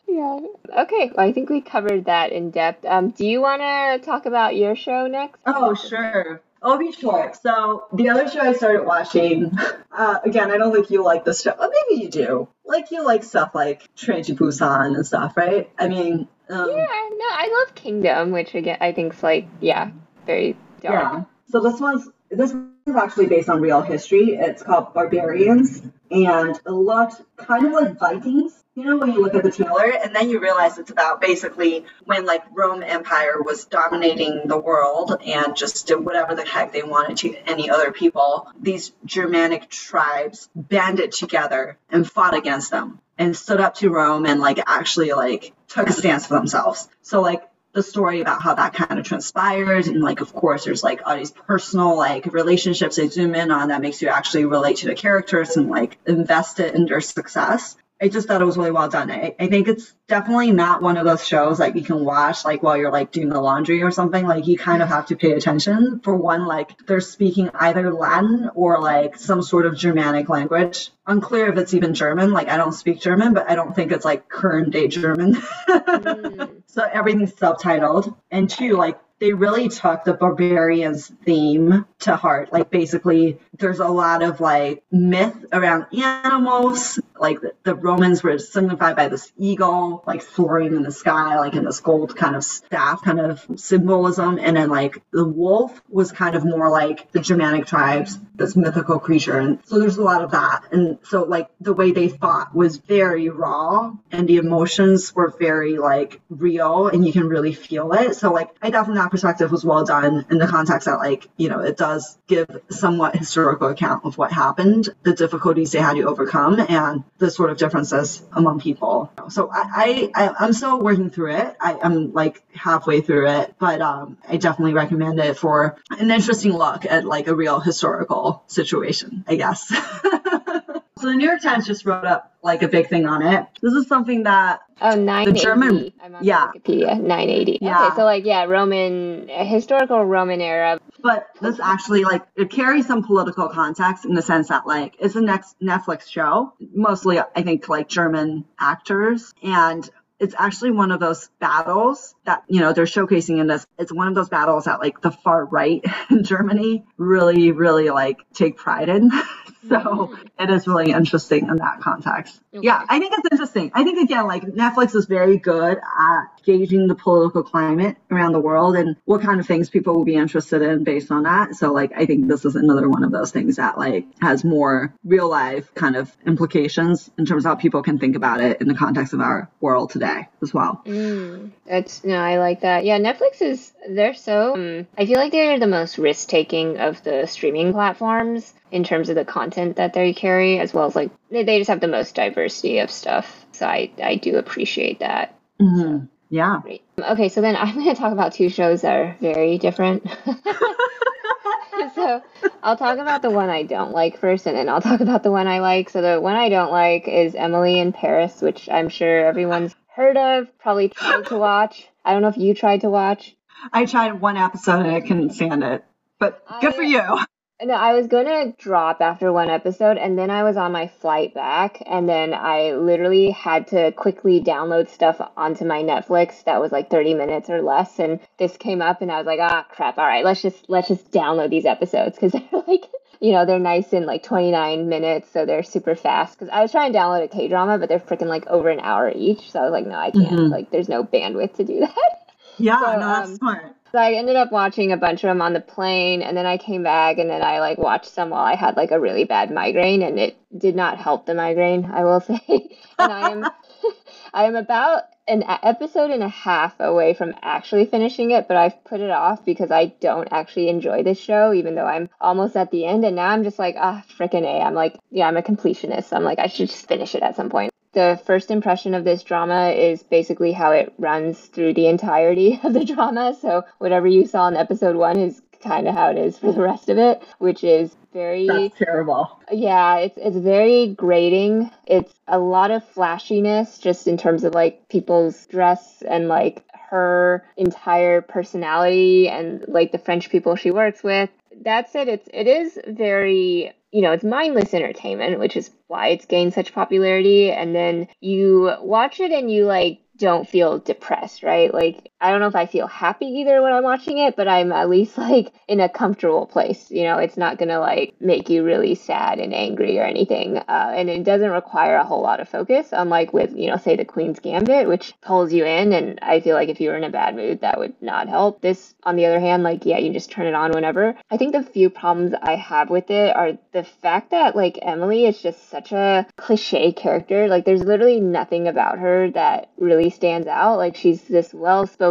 [SPEAKER 2] yeah. Okay, well, I think we covered that in depth. Um, do you want to talk about your show next?
[SPEAKER 1] Oh, sure. I'll be short. So the other show I started watching, uh, again, I don't think you like this show. But maybe you do. Like you like stuff like Train to Busan and stuff, right? I mean, um,
[SPEAKER 2] Yeah, no, I love Kingdom, which again I think's like yeah, very dark.
[SPEAKER 1] yeah. So this one's this is actually based on real history. It's called Barbarians, and it looked kind of like Vikings. You know, when you look at the trailer, and then you realize it's about basically when like Rome Empire was dominating the world and just did whatever the heck they wanted to any other people. These Germanic tribes banded together and fought against them and stood up to Rome and like actually like took a stance for themselves. So like the story about how that kind of transpired and like of course there's like all these personal like relationships they zoom in on that makes you actually relate to the characters and like invest it in their success i just thought it was really well done i, I think it's definitely not one of those shows that you can watch like while you're like doing the laundry or something like you kind of have to pay attention for one like they're speaking either latin or like some sort of germanic language unclear if it's even german like i don't speak german but i don't think it's like current day german
[SPEAKER 2] Mm.
[SPEAKER 1] so everything's subtitled. And two, like they really took the barbarians theme to heart. Like basically there's a lot of like myth around animals. Like the, the Romans were signified by this eagle, like soaring in the sky, like in this gold kind of staff kind of symbolism. And then like the wolf was kind of more like the Germanic tribes, this mythical creature. And so there's a lot of that. And so like the way they fought was very raw and the emotions were very like real and you can really feel it. So like I thought that perspective was well done in the context that like, you know, it does give somewhat historical account of what happened, the difficulties they had to overcome and the sort of differences among people. So I, I, I'm still working through it. I, I'm like halfway through it, but um, I definitely recommend it for an interesting look at like a real historical situation, I guess. so the New York Times just wrote up like a big thing on it. This is something that
[SPEAKER 2] Oh, 980.
[SPEAKER 1] German- yeah.
[SPEAKER 2] Wikipedia. 980.
[SPEAKER 1] Yeah.
[SPEAKER 2] Okay, so like yeah, Roman historical Roman era.
[SPEAKER 1] but this actually like it carries some political context in the sense that like it's a next Netflix show, mostly I think like German actors and it's actually one of those battles that you know they're showcasing in this it's one of those battles that like the far right in germany really really like take pride in so mm-hmm. it is really interesting in that context. Yeah i think it's interesting. I think again like netflix is very good at gauging the political climate around the world and what kind of things people will be interested in based on that so like i think this is another one of those things that like has more real life kind of implications in terms of how people can think about it in the context of our world today as well
[SPEAKER 2] Mm, that's no, I like that. Yeah, Netflix is they're so. Um, I feel like they're the most risk taking of the streaming platforms in terms of the content that they carry, as well as like they, they just have the most diversity of stuff. So I I do appreciate that.
[SPEAKER 1] Mhm. Yeah
[SPEAKER 2] Great. Okay, so then I'm going to talk about two shows that are very different. so I'll talk about the one I don't like first, and then I'll talk about the one I like. So the one I don't like is Emily in Paris, which I'm sure everyone's heard of, probably tried to watch. I don't know if you tried to watch.
[SPEAKER 1] I tried one episode and I couldn't stand it. But good
[SPEAKER 2] I-
[SPEAKER 1] for you.
[SPEAKER 2] No, I was gonna drop after one episode, and then I was on my flight back, and then I literally had to quickly download stuff onto my Netflix that was like 30 minutes or less, and this came up, and I was like, ah, crap! All right, let's just let's just download these episodes because they're like, you know, they're nice in like 29 minutes, so they're super fast. Because I was trying to download a K drama, but they're freaking like over an hour each, so I was like, no, I can't.
[SPEAKER 1] Mhm.
[SPEAKER 2] Like, there's no bandwidth to do that.
[SPEAKER 1] Yeah,
[SPEAKER 2] So,
[SPEAKER 1] no, that's
[SPEAKER 2] um,
[SPEAKER 1] smart.
[SPEAKER 2] So I ended up watching a bunch of them on the plane, and then I came back, and then I like watched some while I had like a really bad migraine, and it did not help the migraine, I will say. and I am, I am about an episode and a half away from actually finishing it, but I've put it off because I don't actually enjoy this show, even though I'm almost at the end, and now I'm just like, ah, frickin' a. I'm like, yeah, I'm a completionist. I'm like, I should just finish it at some point the first impression of this drama is basically how it runs through the entirety of the drama. So whatever you saw in episode one is kind of how it is for the rest of it, which is very
[SPEAKER 1] That's terrible.
[SPEAKER 2] yeah, it's it's very grating. It's a lot of flashiness just in terms of like people's dress and like her entire personality and like the French people she works with. That said, it's it is very you know, it's mindless entertainment, which is why it's gained such popularity. And then you watch it and you like don't feel depressed, right? Like, I don't know if I feel happy either when I'm watching it, but I'm at least like in a comfortable place. You know, it's not gonna like make you really sad and angry or anything. Uh, and it doesn't require a whole lot of focus, unlike with, you know, say the Queen's Gambit, which pulls you in. And I feel like if you were in a bad mood, that would not help. This, on the other hand, like, yeah, you just turn it on whenever. I think the few problems I have with it are the fact that like Emily is just such a cliche character. Like, there's literally nothing about her that really stands out. Like she's this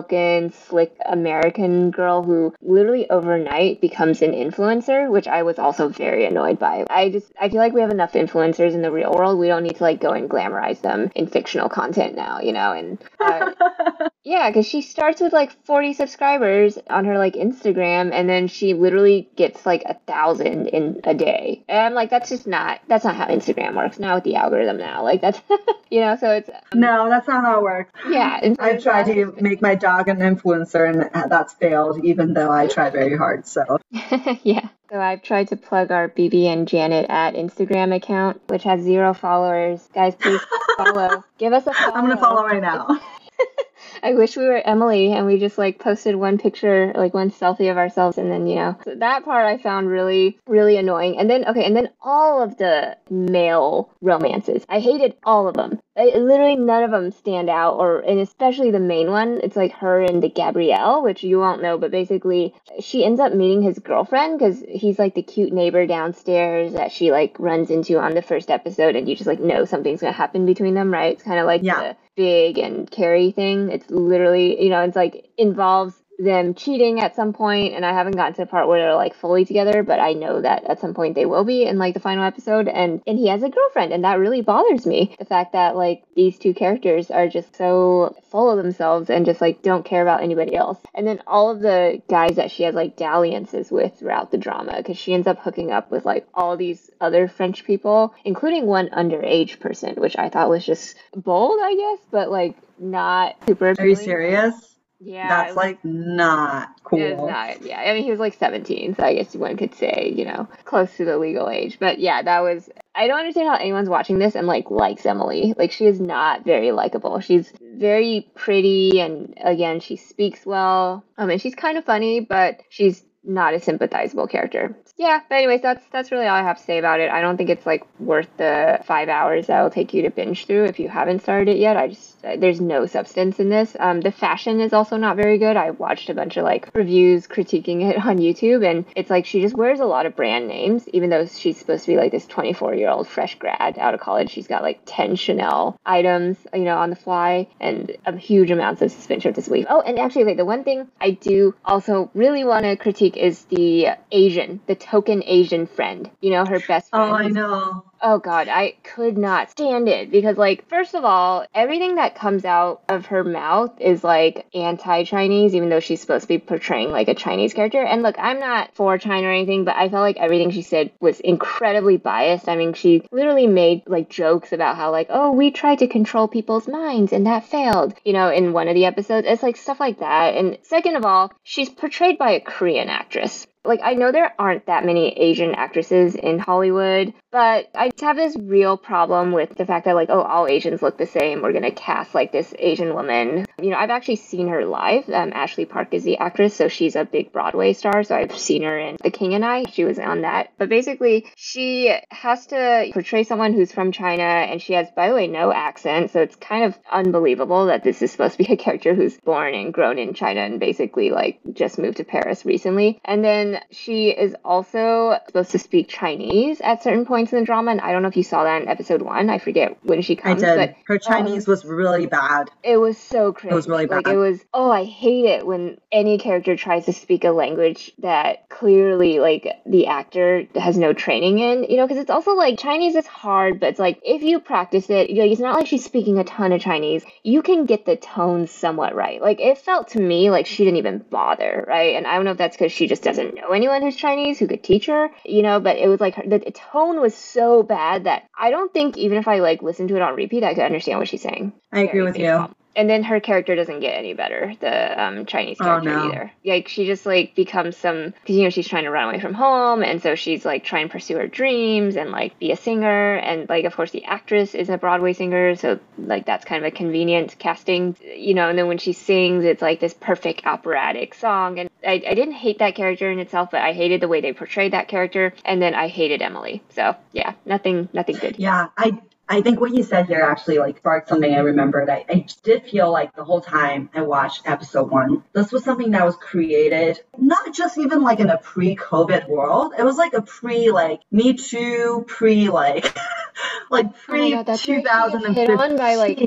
[SPEAKER 2] slick American girl who literally overnight becomes an influencer, which I was also very annoyed by. I just I feel like we have enough influencers in the real world. We don't need to like go and glamorize them in fictional content now, you know. And uh, yeah, because she starts with like 40 subscribers on her like Instagram, and then she literally gets like a thousand in a day. And I'm like, that's just not that's not how Instagram works. Not with the algorithm now. Like that's you know. So it's
[SPEAKER 1] No, that's not how it works.
[SPEAKER 2] yeah.
[SPEAKER 1] I've tried to make my dog an influencer and that's failed, even though I try very hard. So
[SPEAKER 2] yeah. So I've tried to plug our BB and Janet at Instagram account, which has zero followers. Guys, please follow. Give us a follow.
[SPEAKER 1] I'm gonna follow right now.
[SPEAKER 2] I wish we were Emily and we just like posted one picture, like one selfie of ourselves, and then you know so that part I found really, really annoying. And then okay, and then all of the male romances, I hated all of them. I, literally none of them stand out, or and especially the main one. It's like her and the Gabriel, which you won't know, but basically she ends up meeting his girlfriend because he's like the cute neighbor downstairs that she like runs into on the first episode, and you just like know something's gonna happen between them, right? It's kind of like
[SPEAKER 1] Yeah.
[SPEAKER 2] the big and Carrie thing. It's literally, you know, it's like involves them cheating at some point, and I haven't gotten to the part where they're like fully together, but I know that at some point they will be in like the final episode. And and he has a girlfriend, and that really bothers me. The fact that like these two characters are just so full of themselves and just like don't care about anybody else. And then all of the guys that she has like dalliances with throughout the drama, because she ends up hooking up with like all these other French people, including one underage person, which I thought was just bold, I guess, but like not super.
[SPEAKER 1] Are you serious?
[SPEAKER 2] Yeah,
[SPEAKER 1] That's like not cool.
[SPEAKER 2] Not, yeah. I mean, he was like 17, so I guess one could say, you know, close to the legal age. But yeah, that was. I don't understand how anyone's watching this and like likes Emily. Like, she is not very likable. She's very pretty, and again, she speaks well. Um, and she's kind of funny, but she's not a sympathizable character. Yeah, but anyways, that's that's really all I have to say about it. I don't think it's like worth the five hours that will take you to binge through if you haven't started it yet. I just there's no substance in this. Um, the fashion is also not very good. I watched a bunch of like reviews critiquing it on YouTube, and it's like she just wears a lot of brand names, even though she's supposed to be like this 24 year old fresh grad out of college. She's got like 10 Chanel items, you know, on the fly, and a huge amounts of suspension of disbelief. Oh, and actually, wait, the one thing I do also really want to critique is the Asian, the token Asian friend. You know, her best oh, friend.
[SPEAKER 1] Oh, I know.
[SPEAKER 2] Oh god, I could not stand it because like first of all, everything that comes out of her mouth is like anti-Chinese even though she's supposed to be portraying like a Chinese character. And look, I'm not for China or anything, but I felt like everything she said was incredibly biased. I mean, she literally made like jokes about how like, "Oh, we tried to control people's minds and that failed." You know, in one of the episodes. It's like stuff like that. And second of all, she's portrayed by a Korean actress like I know there aren't that many Asian actresses in Hollywood, but I have this real problem with the fact that like oh all Asians look the same. We're gonna cast like this Asian woman. You know I've actually seen her live. Um, Ashley Park is the actress, so she's a big Broadway star. So I've seen her in The King and I. She was on that. But basically she has to portray someone who's from China, and she has by the way no accent. So it's kind of unbelievable that this is supposed to be a character who's born and grown in China and basically like just moved to Paris recently. And then she is also supposed to speak Chinese at certain points in the drama, and I don't know if you saw that in episode one. I forget when she comes.
[SPEAKER 1] I did.
[SPEAKER 2] But,
[SPEAKER 1] Her Chinese um, was really bad.
[SPEAKER 2] It was so crazy.
[SPEAKER 1] It was really bad.
[SPEAKER 2] Like it was. Oh, I hate it when any character tries to speak a language that clearly like the actor has no training in. You know, because it's also like Chinese is hard, but it's like if you practice it, like, it's not like she's speaking a ton of Chinese. You can get the tones somewhat right. Like it felt to me like she didn't even bother, right? And I don't know if that's because she just doesn't know anyone who's Chinese who could teach her, you know, but it was like her, the tone was so bad that I don't think even if I like listened to it on repeat, I could understand what she's saying.
[SPEAKER 1] I agree with you
[SPEAKER 2] and then her character doesn't get any better the um, chinese oh, character oh, no. either. Like she just like becomes some because you know she's trying to run away from home and so she's like trying to pursue her dreams and like be a singer. And like of course the actress is a broadway singer so like that's kind of a convenient casting you know. And then when she sings it's like this perfect operatic song. And I, I didn't hate that character in itself but i hated the way they portrayed that character. And then i hated emily. So yeah nothing nothing good.
[SPEAKER 1] Yeah i I think what you said here actually like sparked something I remembered. I, I did feel like the whole time I watched episode one, this was something that was created not just even like in a pre-COVID world. It was like a pre like Me Too, pre like like oh pre oh 2015. Hit
[SPEAKER 2] on by like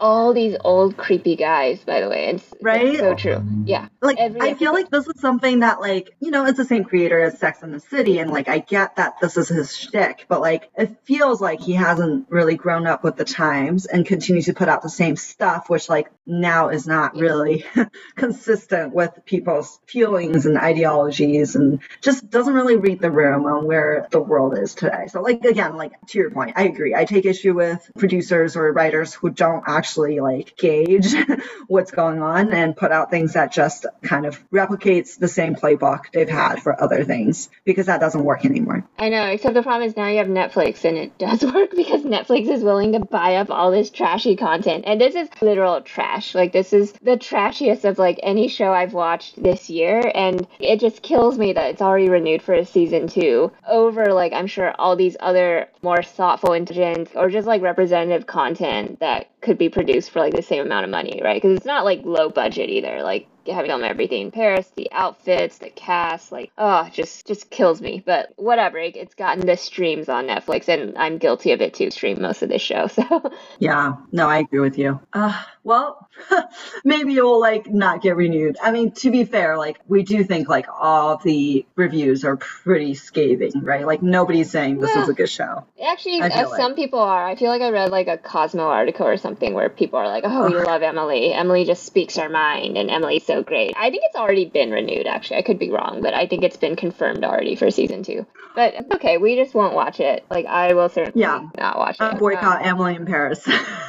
[SPEAKER 2] all these old creepy guys, by the way. It's,
[SPEAKER 1] right?
[SPEAKER 2] It's so true. Yeah.
[SPEAKER 1] Like Every I feel like this is something that like you know it's the same creator as Sex and the City, and like I get that this is his shtick, but like it feels like he hasn't really grown up with the times and continues to put out the same stuff, which like now is not really consistent with people's feelings and ideologies, and just doesn't really read the room on where the world is today. So like again, like to your point, I agree. I take issue with producers or writers who don't actually like gauge what's going on and put out things that just kind of replicates the same playbook they've had for other things because that doesn't work anymore.
[SPEAKER 2] I know, except the problem is now you have Netflix and it does work because Netflix is willing to buy up all this trashy content. And this is literal trash. Like this is the trashiest of like any show I've watched this year and it just kills me that it's already renewed for a season 2 over like I'm sure all these other more thoughtful intelligent or just like representative content that could be produced for like the same amount of money, right? Because it's not like low budget either. Like having them everything in Paris, the outfits, the cast, like oh, just just kills me. But whatever, it, it's gotten the streams on Netflix, and I'm guilty of it too. Stream most of this show, so
[SPEAKER 1] yeah, no, I agree with you. Uh, well, maybe it will like not get renewed. I mean, to be fair, like we do think like all the reviews are pretty scathing, right? Like nobody's saying this yeah. is a good show.
[SPEAKER 2] Actually, uh, like. some people are. I feel like I read like a Cosmo article or something where people are like, "Oh, we love Emily. Emily just speaks our mind, and Emily's so great." I think it's already been renewed. Actually, I could be wrong, but I think it's been confirmed already for season two. But okay, we just won't watch it. Like I will certainly yeah. not watch
[SPEAKER 1] it. Boycott um, Emily in Paris.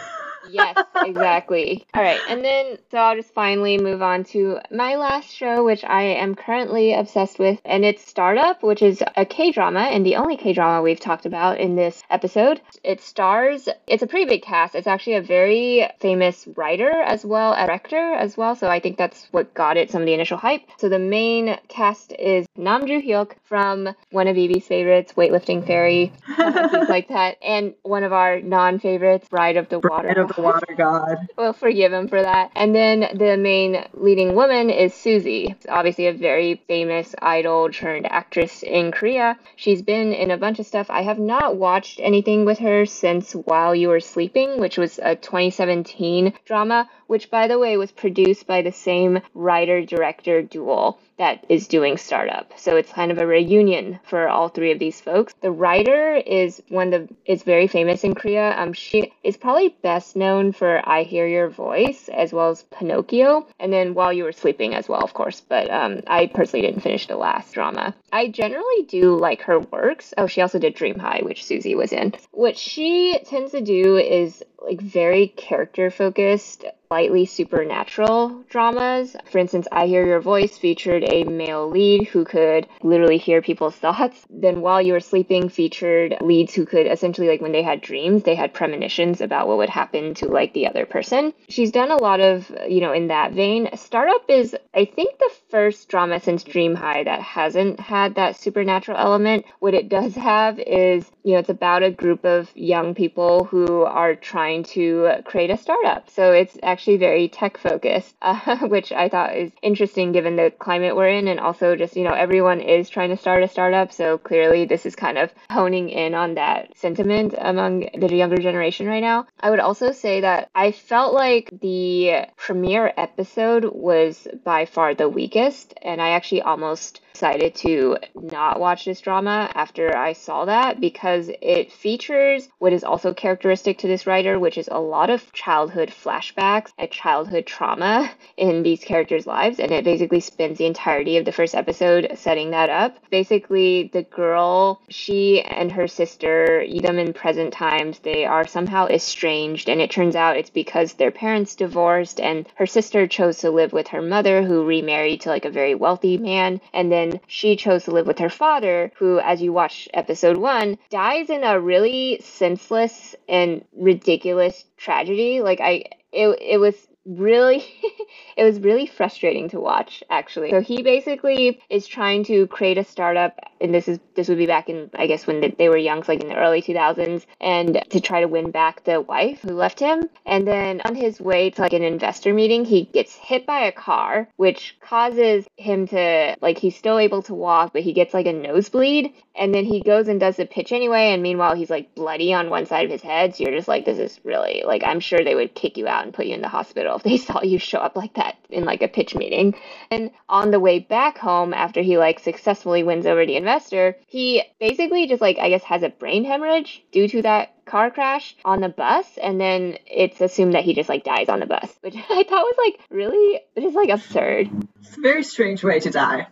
[SPEAKER 2] yes, exactly. All right, and then so I'll just finally move on to my last show, which I am currently obsessed with, and it's Startup, which is a K drama and the only K drama we've talked about in this episode. It stars, it's a pretty big cast. It's actually a very famous writer as well as director as well, so I think that's what got it some of the initial hype. So the main cast is Nam Joo Hyuk from one of Evie's favorites, Weightlifting Fairy, things like that, and one of our non favorites, Bride of the Water.
[SPEAKER 1] Bride of the water god.
[SPEAKER 2] We'll forgive him for that. And then the main leading woman is Suzy. obviously a very famous idol turned actress in Korea. She's been in a bunch of stuff. I have not watched anything with her since While You Were Sleeping, which was a 2017 drama, which by the way was produced by the same writer director duo that is doing startup. So it's kind of a reunion for all three of these folks. The writer is one of the is very famous in Korea. Um, she is probably best known for I Hear Your Voice as well as Pinocchio, and then While You Were Sleeping as well, of course. But um, I personally didn't finish the last drama. I generally do like her works. Oh, she also did Dream High, which Suzy was in. What she tends to do is like very character focused slightly supernatural dramas. For instance, I Hear Your Voice featured a male lead who could literally hear people's thoughts. Then While You Were Sleeping featured leads who could essentially, like when they had dreams, they had premonitions about what would happen to like the other person. She's done a lot of, you know, in that vein. Startup is, I think, the first drama since Dream High that hasn't had that supernatural element. What it does have is, you know, it's about a group of young people who are trying to create a startup. So it's actually actually very tech focused, uh, which I thought is interesting given the climate we're in. And also, just, you know, everyone is trying to start a startup. So clearly, this is kind of honing in on that sentiment among the younger generation right now. I would also say that I felt like the premiere episode was by far the weakest. And I actually almost decided to not watch this drama after I saw that because it features what is also characteristic to this writer, which is a lot of childhood flashbacks and childhood trauma in these characters' lives. And it basically spends the entirety of the first episode setting that up. Basically, the girl, she and her sister, them in present times, they are somehow estranged. And it turns out it's because their parents divorced and her sister chose to live with her mother, who remarried to like a very wealthy man. And then she chose to live with her father, who, as you watch episode one, dies in a really senseless and ridiculous tragedy. Like I, it, it was really it was really frustrating to watch actually. So he basically is trying to create a startup and this is this would be back in i guess when they were young so like in the early 2000s and to try to win back the wife who left him. And then on his way to like an investor meeting he gets hit by a car which causes him to like he's still able to walk but he gets like a nosebleed and then he goes and does the pitch anyway and meanwhile he's like bloody on one side of his head. So you're just like this is really like i'm sure they would kick you out and put you in the hospital if they saw you show up like that in like a pitch meeting. And on the way back home after he like successfully wins over the investor, he basically just like I guess has a brain hemorrhage due to that car crash on the bus. And then it's assumed that he just like dies on the bus which i thought was like really just like absurd.
[SPEAKER 1] It's a very strange way to die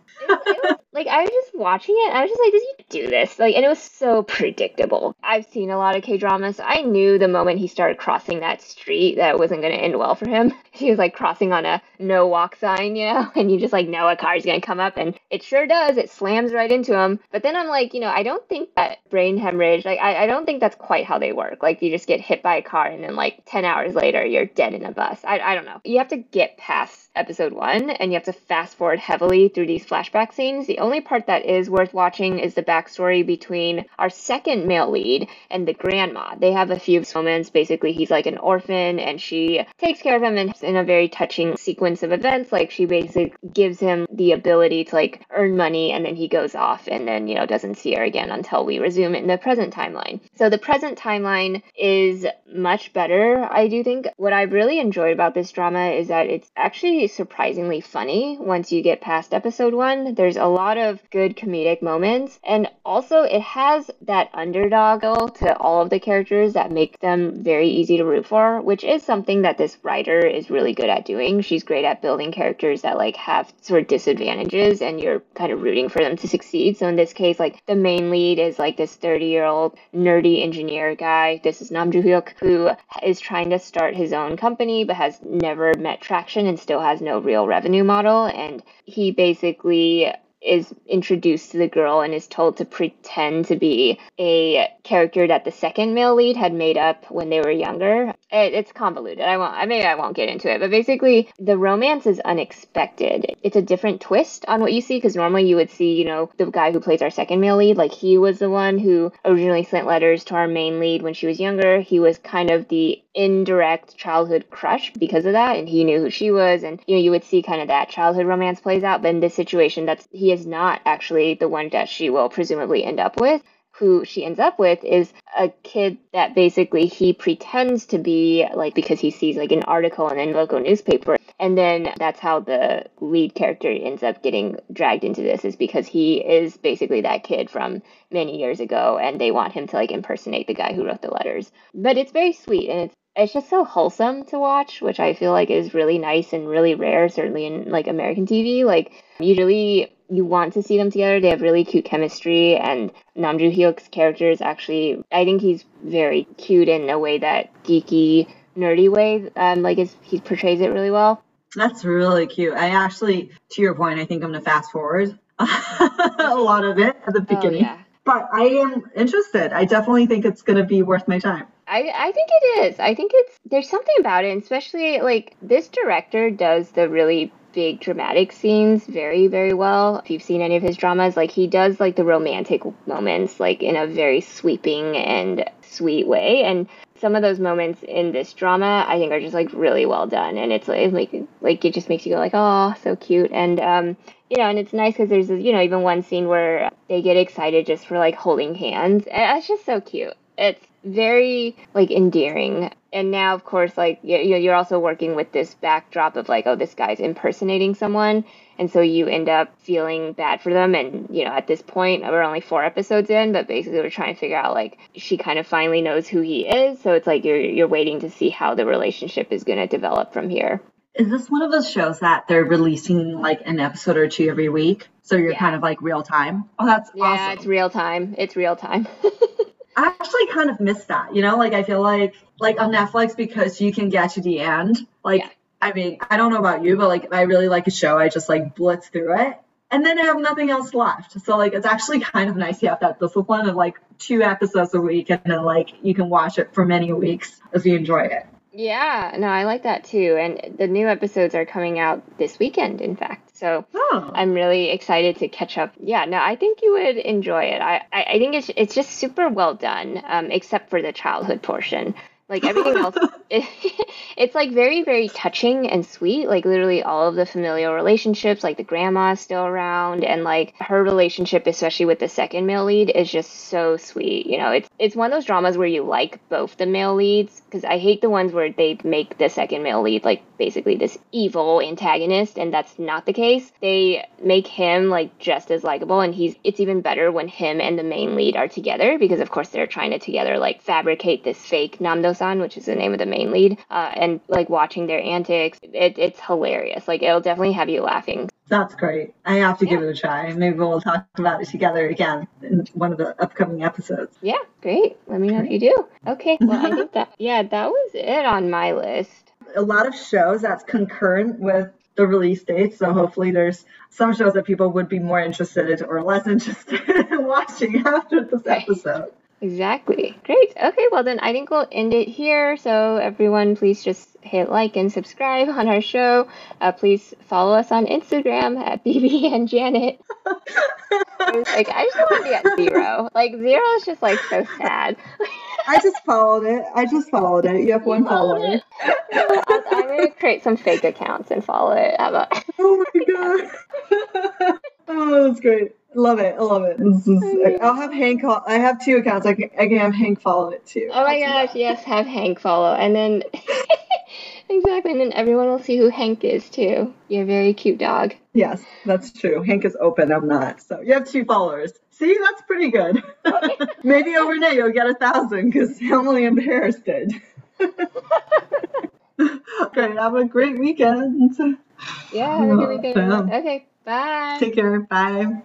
[SPEAKER 2] like I was just watching it, I was just like, did he do this?" Like, and it was so predictable. I've seen a lot of K dramas. I knew the moment he started crossing that street that it wasn't going to end well for him. He was like crossing on a no walk sign, you know, and you just like know a car's going to come up, and it sure does. It slams right into him. But then I'm like, you know, I don't think that brain hemorrhage. Like, I, I don't think that's quite how they work. Like, you just get hit by a car, and then like ten hours later, you're dead in a bus. I I don't know. You have to get past episode one, and you have to fast forward heavily through these flashback scenes. The only part that is worth watching is the backstory between our second male lead and the grandma. They have a few moments. Basically, he's like an orphan and she takes care of him in, in a very touching sequence of events. Like, she basically gives him the ability to like earn money and then he goes off and then, you know, doesn't see her again until we resume in the present timeline. So, the present timeline is much better, I do think. What I really enjoyed about this drama is that it's actually surprisingly funny once you get past episode one. There's a lot of good comedic moments, and also it has that underdog to all of the characters that make them very easy to root for, which is something that this writer is really good at doing. She's great at building characters that like have sort of disadvantages and you're kind of rooting for them to succeed. So in this case, like the main lead is like this 30 year old nerdy engineer guy. This is Nam Hyuk who is trying to start his own company but has never met traction and still has no real revenue model. And he basically is introduced to the girl and is told to pretend to be a character that the second male lead had made up when they were younger. It, it's convoluted. I won't. I maybe I won't get into it, but basically the romance is unexpected. It's a different twist on what you see because normally you would see, you know, the guy who plays our second male lead, like he was the one who originally sent letters to our main lead when she was younger. He was kind of the indirect childhood crush because of that, and he knew who she was, and you know you would see kind of that childhood romance plays out. But in this situation, that's he is not actually the one that she will presumably end up with who she ends up with is a kid that basically he pretends to be like because he sees like an article in a local newspaper. And then that's how the lead character ends up getting dragged into this is because he is basically that kid from many years ago and they want him to like impersonate the guy who wrote the letters. But it's very sweet and it's it's just so wholesome to watch, which I feel like is really nice and really rare, certainly in like American TV. Like usually you want to see them together. They have really cute chemistry, and Nam Joo Hyuk's character is actually, I think he's very cute in a way that geeky, nerdy way. Um, like his, he portrays it really well.
[SPEAKER 1] That's really cute. I actually, to your point, I think I'm gonna fast forward a lot of it at the
[SPEAKER 2] Oh,
[SPEAKER 1] beginning.
[SPEAKER 2] yeah.
[SPEAKER 1] But I am interested. I definitely think it's gonna be worth my time.
[SPEAKER 2] I, I think it is. I think it's there's something about it, especially like this director does the really big dramatic scenes very very well. If you've seen any of his dramas, like he does like the romantic moments like in a very sweeping and sweet way, and some of those moments in this drama I think are just like really well done, and it's like like like it just makes you go like oh so cute, and um you know, and it's nice because there's you know even one scene where they get excited just for like holding hands, and it's just so cute. It's very like endearing and now of course like you you- you're also working with this backdrop of like oh this guy's impersonating someone and so you end up feeling bad for them and you know at this point we're only four episodes in but basically we're trying to figure out like she kind of finally knows who he is so it's like you're you're waiting to see how the relationship is going to develop from here
[SPEAKER 1] Is this one of those shows that they're releasing like an episode or two every week? So you're
[SPEAKER 2] Yeah.
[SPEAKER 1] kind of like real time? Oh, that's
[SPEAKER 2] yeah
[SPEAKER 1] awesome.
[SPEAKER 2] it's real time it's real time
[SPEAKER 1] I actually kind of miss that. You know, like I feel like like on Netflix because you can get to the end. Like
[SPEAKER 2] Yeah.
[SPEAKER 1] I mean, I don't know about you, but like I really like a show, I just like blitz through it. And then I have nothing else left. So like it's actually kind of nice to have that discipline of like two episodes a week and then like you can watch it for many weeks if you enjoy it.
[SPEAKER 2] yeah no i like that too and the new episodes are coming out this weekend in fact so
[SPEAKER 1] Oh.
[SPEAKER 2] I'm really excited to catch up. Yeah, no, I think you would enjoy it. I, I, I think it's it's just super well done, um, except for the childhood portion. Like everything else, it, it's like very very touching and sweet. Like literally all of the familial relationships, like the grandma is still around, and like her relationship, especially with the second male lead, is just so sweet. You know, it's it's one of those dramas where you like both the male leads because I hate the ones where they make the second male lead like basically this evil antagonist, and that's not the case. They make him like just as likable, and he's it's even better when him and the main lead are together because of course they're trying to together like fabricate this fake Which is the name of the main lead, uh, and like watching their antics, it, it's hilarious. Like it'll definitely have you laughing.
[SPEAKER 1] That's great. I have to give it a try. Maybe we'll talk about it together again in one of the upcoming episodes.
[SPEAKER 2] Yeah, great. Let me know if you do. Okay, well I think that yeah that was it on my list.
[SPEAKER 1] a lot of shows that's concurrent with the release date. So hopefully there's some shows that people would be more interested or less interested in watching after this episode.
[SPEAKER 2] Exactly. Great. Okay, well then I think we'll end it here. So everyone, please just hit like and subscribe on our show. Uh, please follow us on Instagram at BB and Janet. like I just want to be at zero. Like zero is just like so sad.
[SPEAKER 1] I just followed it. I just followed it. You have one follower.
[SPEAKER 2] I'm, gonna create some fake accounts and follow it. How about?
[SPEAKER 1] Oh my god. oh, that's great. Love it. I love it. I'll have Hank. I have two accounts. I can, I can have Hank follow it too.
[SPEAKER 2] Oh my
[SPEAKER 1] I'll
[SPEAKER 2] gosh, yes, have Hank follow. And then exactly, and then everyone will see who Hank is too. You're a very cute dog.
[SPEAKER 1] Yes, that's true. Hank is open. I'm not. So you have two followers. See, that's pretty good. Maybe overnight you'll get a thousand because Emily and Paris did. okay, have a great weekend.
[SPEAKER 2] Yeah, have a good weekend. Okay, bye.
[SPEAKER 1] Take care. Bye.